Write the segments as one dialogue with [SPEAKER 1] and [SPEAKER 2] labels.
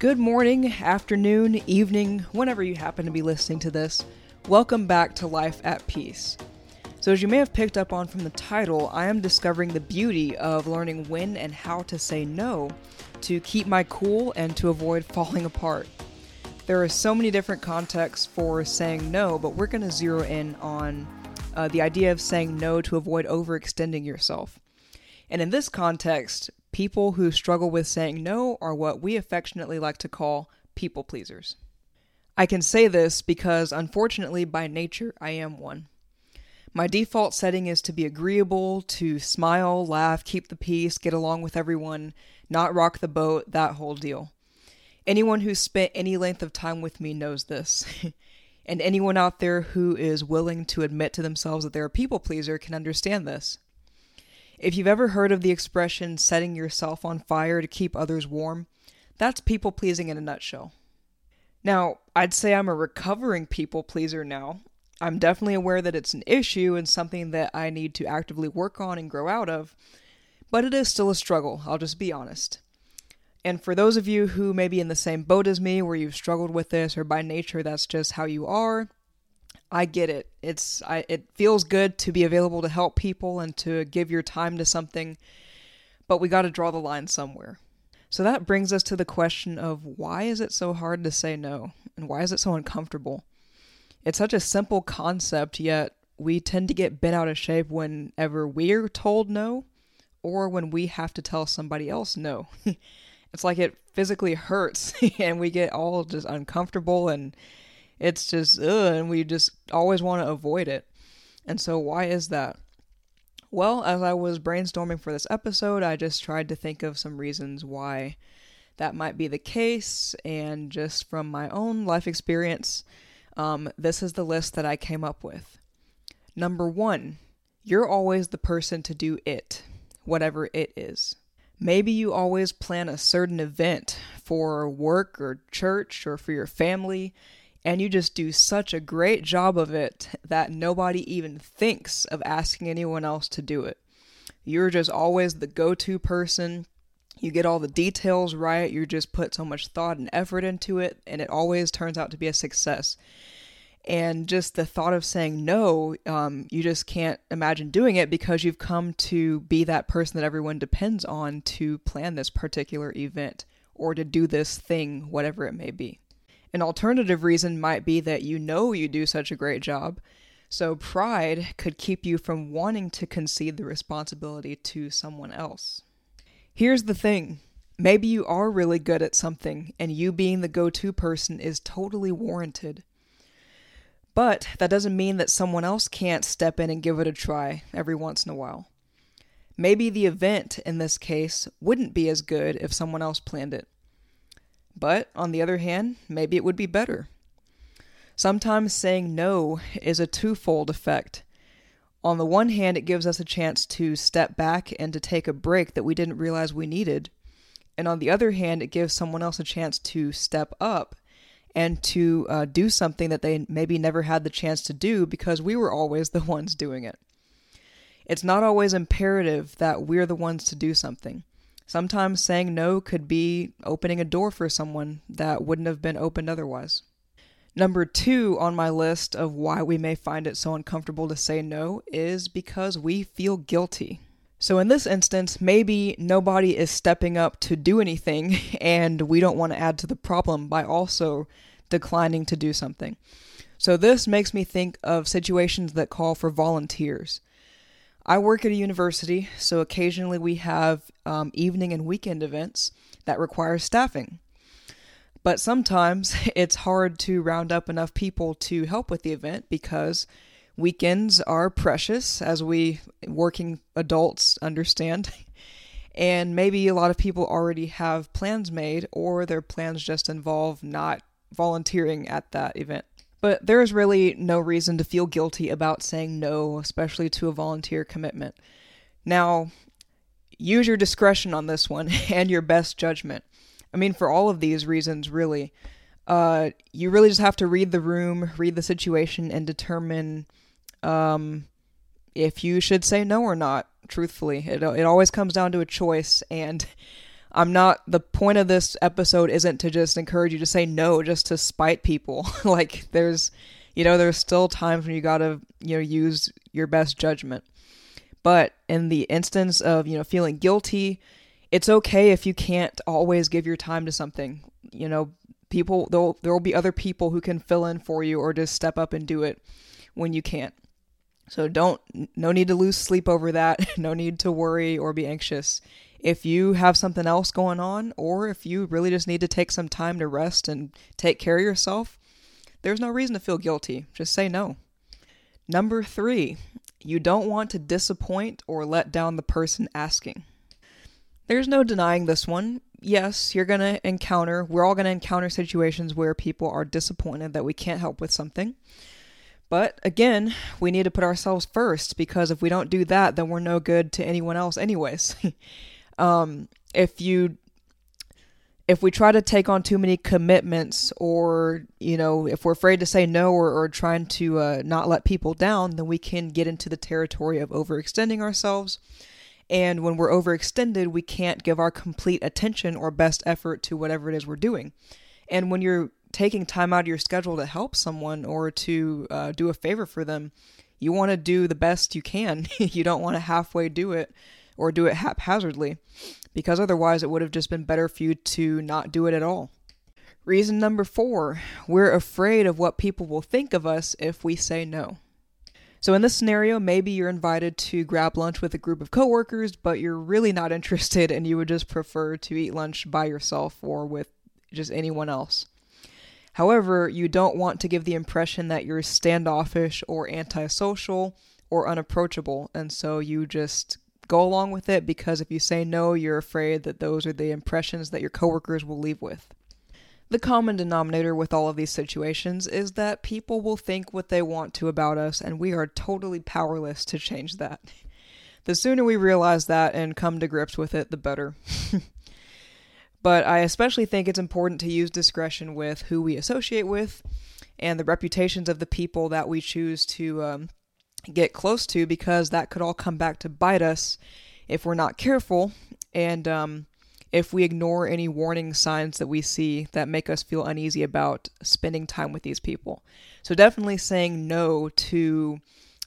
[SPEAKER 1] Good morning, afternoon, evening, whenever you happen to be listening to this. Welcome back to Life at Peace. So, as you may have picked up on from the title, I am discovering the beauty of learning when and how to say no to keep my cool and to avoid falling apart. There are so many different contexts for saying no, but we're going to zero in on uh, the idea of saying no to avoid overextending yourself. And in this context, People who struggle with saying no are what we affectionately like to call people pleasers. I can say this because, unfortunately, by nature, I am one. My default setting is to be agreeable, to smile, laugh, keep the peace, get along with everyone, not rock the boat, that whole deal. Anyone who's spent any length of time with me knows this. and anyone out there who is willing to admit to themselves that they're a people pleaser can understand this. If you've ever heard of the expression setting yourself on fire to keep others warm, that's people pleasing in a nutshell. Now, I'd say I'm a recovering people pleaser now. I'm definitely aware that it's an issue and something that I need to actively work on and grow out of, but it is still a struggle, I'll just be honest. And for those of you who may be in the same boat as me, where you've struggled with this, or by nature that's just how you are, I get it. It's I it feels good to be available to help people and to give your time to something, but we got to draw the line somewhere. So that brings us to the question of why is it so hard to say no and why is it so uncomfortable? It's such a simple concept yet we tend to get bent out of shape whenever we're told no or when we have to tell somebody else no. it's like it physically hurts and we get all just uncomfortable and it's just, ugh, and we just always want to avoid it. And so, why is that? Well, as I was brainstorming for this episode, I just tried to think of some reasons why that might be the case, and just from my own life experience, um, this is the list that I came up with. Number one, you're always the person to do it, whatever it is. Maybe you always plan a certain event for work or church or for your family, and you just do such a great job of it that nobody even thinks of asking anyone else to do it. You're just always the go to person. You get all the details right. You just put so much thought and effort into it, and it always turns out to be a success. And just the thought of saying no, um, you just can't imagine doing it because you've come to be that person that everyone depends on to plan this particular event or to do this thing, whatever it may be. An alternative reason might be that you know you do such a great job, so pride could keep you from wanting to concede the responsibility to someone else. Here's the thing maybe you are really good at something, and you being the go to person is totally warranted. But that doesn't mean that someone else can't step in and give it a try every once in a while. Maybe the event in this case wouldn't be as good if someone else planned it. But on the other hand, maybe it would be better. Sometimes saying no is a twofold effect. On the one hand, it gives us a chance to step back and to take a break that we didn't realize we needed. And on the other hand, it gives someone else a chance to step up and to uh, do something that they maybe never had the chance to do because we were always the ones doing it. It's not always imperative that we're the ones to do something. Sometimes saying no could be opening a door for someone that wouldn't have been opened otherwise. Number two on my list of why we may find it so uncomfortable to say no is because we feel guilty. So, in this instance, maybe nobody is stepping up to do anything, and we don't want to add to the problem by also declining to do something. So, this makes me think of situations that call for volunteers. I work at a university, so occasionally we have um, evening and weekend events that require staffing. But sometimes it's hard to round up enough people to help with the event because weekends are precious, as we working adults understand. and maybe a lot of people already have plans made, or their plans just involve not volunteering at that event. But there is really no reason to feel guilty about saying no, especially to a volunteer commitment. Now, use your discretion on this one and your best judgment. I mean, for all of these reasons, really. Uh, you really just have to read the room, read the situation, and determine um, if you should say no or not, truthfully. It, it always comes down to a choice, and I'm not, the point of this episode isn't to just encourage you to say no just to spite people. like, there's, you know, there's still times when you gotta, you know, use your best judgment. But in the instance of, you know, feeling guilty, it's okay if you can't always give your time to something. You know, people, there will be other people who can fill in for you or just step up and do it when you can't. So don't, no need to lose sleep over that. no need to worry or be anxious. If you have something else going on, or if you really just need to take some time to rest and take care of yourself, there's no reason to feel guilty. Just say no. Number three, you don't want to disappoint or let down the person asking. There's no denying this one. Yes, you're going to encounter, we're all going to encounter situations where people are disappointed that we can't help with something. But again, we need to put ourselves first because if we don't do that, then we're no good to anyone else, anyways. um, if you if we try to take on too many commitments or you know if we're afraid to say no or, or trying to uh, not let people down then we can get into the territory of overextending ourselves and when we're overextended we can't give our complete attention or best effort to whatever it is we're doing and when you're taking time out of your schedule to help someone or to uh, do a favor for them, you want to do the best you can. you don't want to halfway do it or do it haphazardly because otherwise it would have just been better for you to not do it at all. Reason number four we're afraid of what people will think of us if we say no. So, in this scenario, maybe you're invited to grab lunch with a group of coworkers, but you're really not interested and you would just prefer to eat lunch by yourself or with just anyone else. However, you don't want to give the impression that you're standoffish or antisocial or unapproachable, and so you just go along with it because if you say no, you're afraid that those are the impressions that your coworkers will leave with. The common denominator with all of these situations is that people will think what they want to about us, and we are totally powerless to change that. The sooner we realize that and come to grips with it, the better. But I especially think it's important to use discretion with who we associate with and the reputations of the people that we choose to um, get close to because that could all come back to bite us if we're not careful and um, if we ignore any warning signs that we see that make us feel uneasy about spending time with these people. So definitely saying no to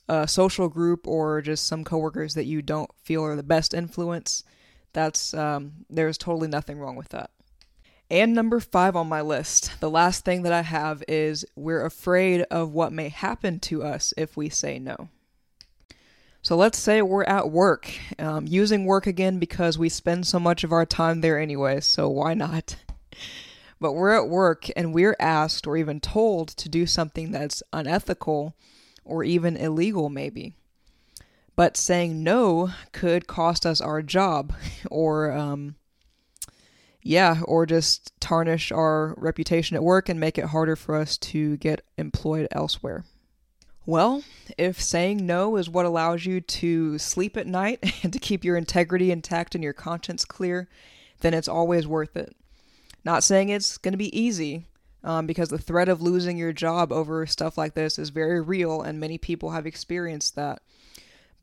[SPEAKER 1] a social group or just some coworkers that you don't feel are the best influence that's um, there's totally nothing wrong with that. And number five on my list, the last thing that I have is we're afraid of what may happen to us if we say no. So let's say we're at work, um, using work again because we spend so much of our time there anyway, so why not? But we're at work and we're asked or even told to do something that's unethical or even illegal, maybe but saying no could cost us our job or um, yeah or just tarnish our reputation at work and make it harder for us to get employed elsewhere. Well if saying no is what allows you to sleep at night and to keep your integrity intact and your conscience clear then it's always worth it. Not saying it's going to be easy um, because the threat of losing your job over stuff like this is very real and many people have experienced that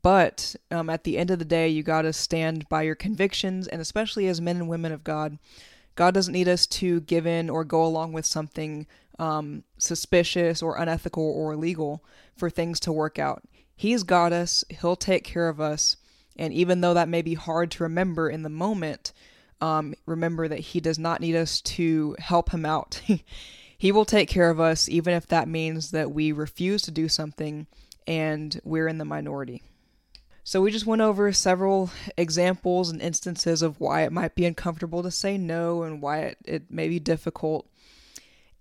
[SPEAKER 1] but um, at the end of the day, you got to stand by your convictions, and especially as men and women of God, God doesn't need us to give in or go along with something um, suspicious or unethical or illegal for things to work out. He's got us, He'll take care of us, and even though that may be hard to remember in the moment, um, remember that He does not need us to help Him out. he will take care of us, even if that means that we refuse to do something and we're in the minority. So we just went over several examples and instances of why it might be uncomfortable to say no and why it, it may be difficult.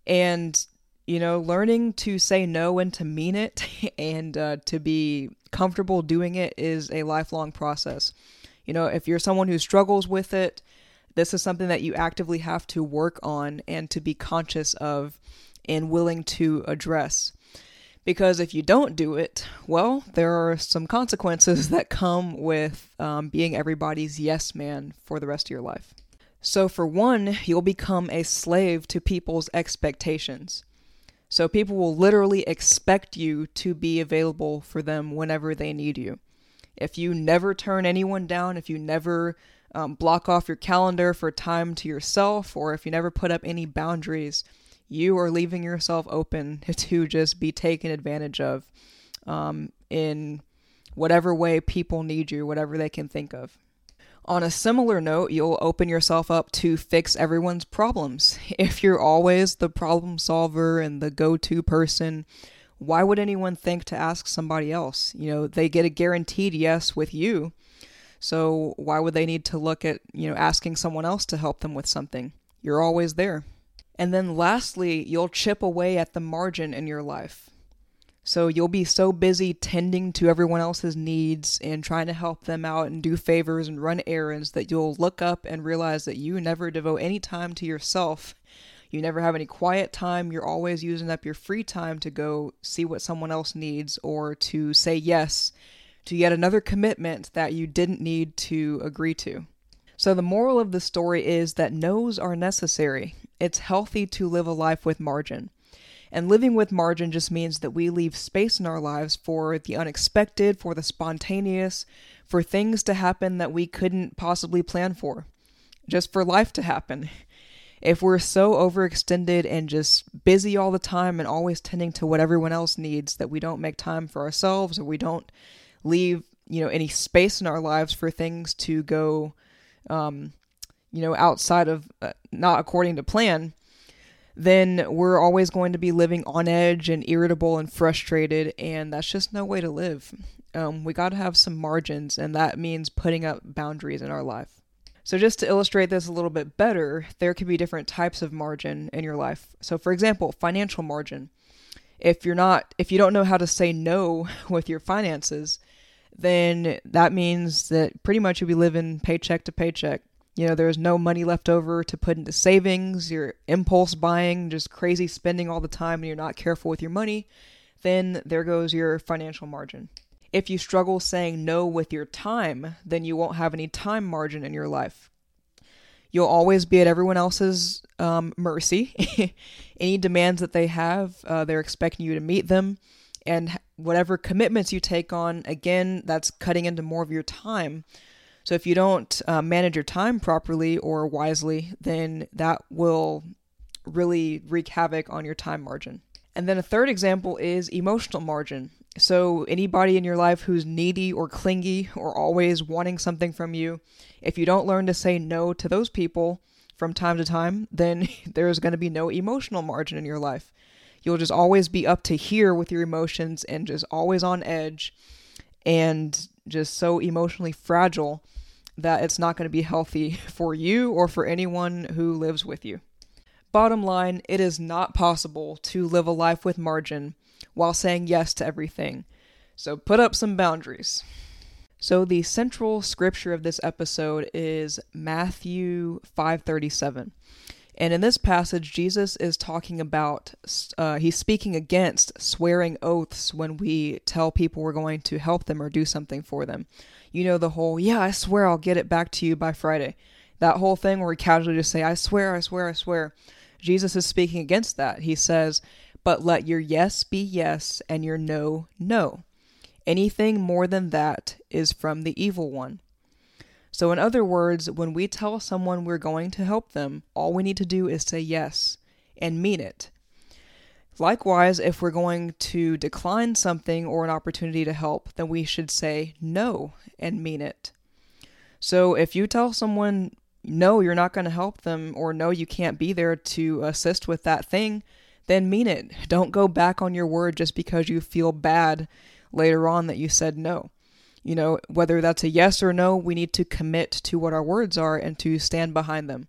[SPEAKER 1] And, you know, learning to say no and to mean it and uh, to be comfortable doing it is a lifelong process. You know, if you're someone who struggles with it, this is something that you actively have to work on and to be conscious of and willing to address. Because if you don't do it, well, there are some consequences that come with um, being everybody's yes man for the rest of your life. So, for one, you'll become a slave to people's expectations. So, people will literally expect you to be available for them whenever they need you. If you never turn anyone down, if you never um, block off your calendar for time to yourself, or if you never put up any boundaries, you are leaving yourself open to just be taken advantage of um, in whatever way people need you, whatever they can think of. On a similar note, you'll open yourself up to fix everyone's problems. If you're always the problem solver and the go to person, why would anyone think to ask somebody else? You know, they get a guaranteed yes with you. So why would they need to look at, you know, asking someone else to help them with something? You're always there. And then lastly, you'll chip away at the margin in your life. So you'll be so busy tending to everyone else's needs and trying to help them out and do favors and run errands that you'll look up and realize that you never devote any time to yourself. You never have any quiet time. You're always using up your free time to go see what someone else needs or to say yes to yet another commitment that you didn't need to agree to. So, the moral of the story is that no's are necessary. It's healthy to live a life with margin. And living with margin just means that we leave space in our lives for the unexpected, for the spontaneous, for things to happen that we couldn't possibly plan for, just for life to happen. If we're so overextended and just busy all the time and always tending to what everyone else needs that we don't make time for ourselves or we don't leave, you know, any space in our lives for things to go um, you know, outside of uh, not according to plan, then we're always going to be living on edge and irritable and frustrated, and that's just no way to live. Um, we got to have some margins, and that means putting up boundaries in our life. So, just to illustrate this a little bit better, there could be different types of margin in your life. So, for example, financial margin. If you're not, if you don't know how to say no with your finances, then that means that pretty much you'll be living paycheck to paycheck you know, there's no money left over to put into savings, you're impulse buying, just crazy spending all the time, and you're not careful with your money, then there goes your financial margin. If you struggle saying no with your time, then you won't have any time margin in your life. You'll always be at everyone else's um, mercy. any demands that they have, uh, they're expecting you to meet them. And whatever commitments you take on, again, that's cutting into more of your time. So if you don't uh, manage your time properly or wisely, then that will really wreak havoc on your time margin. And then a third example is emotional margin. So, anybody in your life who's needy or clingy or always wanting something from you, if you don't learn to say no to those people from time to time, then there's going to be no emotional margin in your life. You'll just always be up to here with your emotions and just always on edge and just so emotionally fragile that it's not going to be healthy for you or for anyone who lives with you. Bottom line, it is not possible to live a life with margin while saying yes to everything. So put up some boundaries. So the central scripture of this episode is Matthew 5:37. And in this passage Jesus is talking about uh, he's speaking against swearing oaths when we tell people we're going to help them or do something for them you know, the whole, yeah, I swear I'll get it back to you by Friday. That whole thing where we casually just say, I swear, I swear, I swear. Jesus is speaking against that. He says, But let your yes be yes and your no, no. Anything more than that is from the evil one. So, in other words, when we tell someone we're going to help them, all we need to do is say yes and mean it. Likewise, if we're going to decline something or an opportunity to help, then we should say no and mean it. So if you tell someone no, you're not going to help them, or no, you can't be there to assist with that thing, then mean it. Don't go back on your word just because you feel bad later on that you said no. You know, whether that's a yes or no, we need to commit to what our words are and to stand behind them.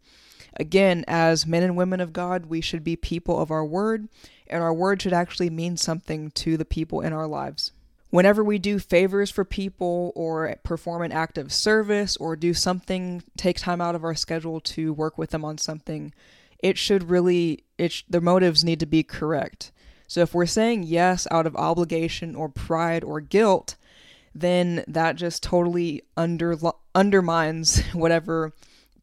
[SPEAKER 1] Again, as men and women of God, we should be people of our word and our word should actually mean something to the people in our lives. Whenever we do favors for people or perform an act of service or do something, take time out of our schedule to work with them on something, it should really, it sh- the motives need to be correct. So if we're saying yes out of obligation or pride or guilt, then that just totally under, undermines whatever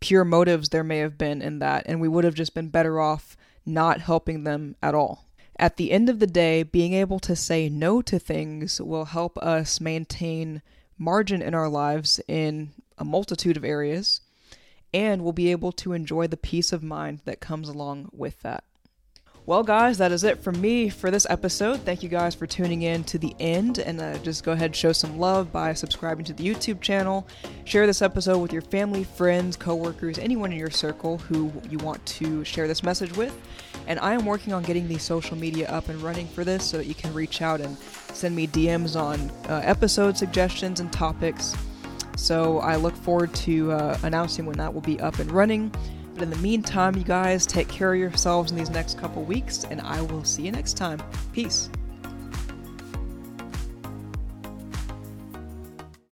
[SPEAKER 1] pure motives there may have been in that, and we would have just been better off not helping them at all. At the end of the day, being able to say no to things will help us maintain margin in our lives in a multitude of areas. and we'll be able to enjoy the peace of mind that comes along with that. Well, guys, that is it from me for this episode. Thank you guys for tuning in to the end, and uh, just go ahead and show some love by subscribing to the YouTube channel. Share this episode with your family, friends, coworkers, anyone in your circle who you want to share this message with. And I am working on getting the social media up and running for this so that you can reach out and send me DMs on uh, episode suggestions and topics. So I look forward to uh, announcing when that will be up and running. But in the meantime, you guys take care of yourselves in these next couple weeks, and I will see you next time. Peace.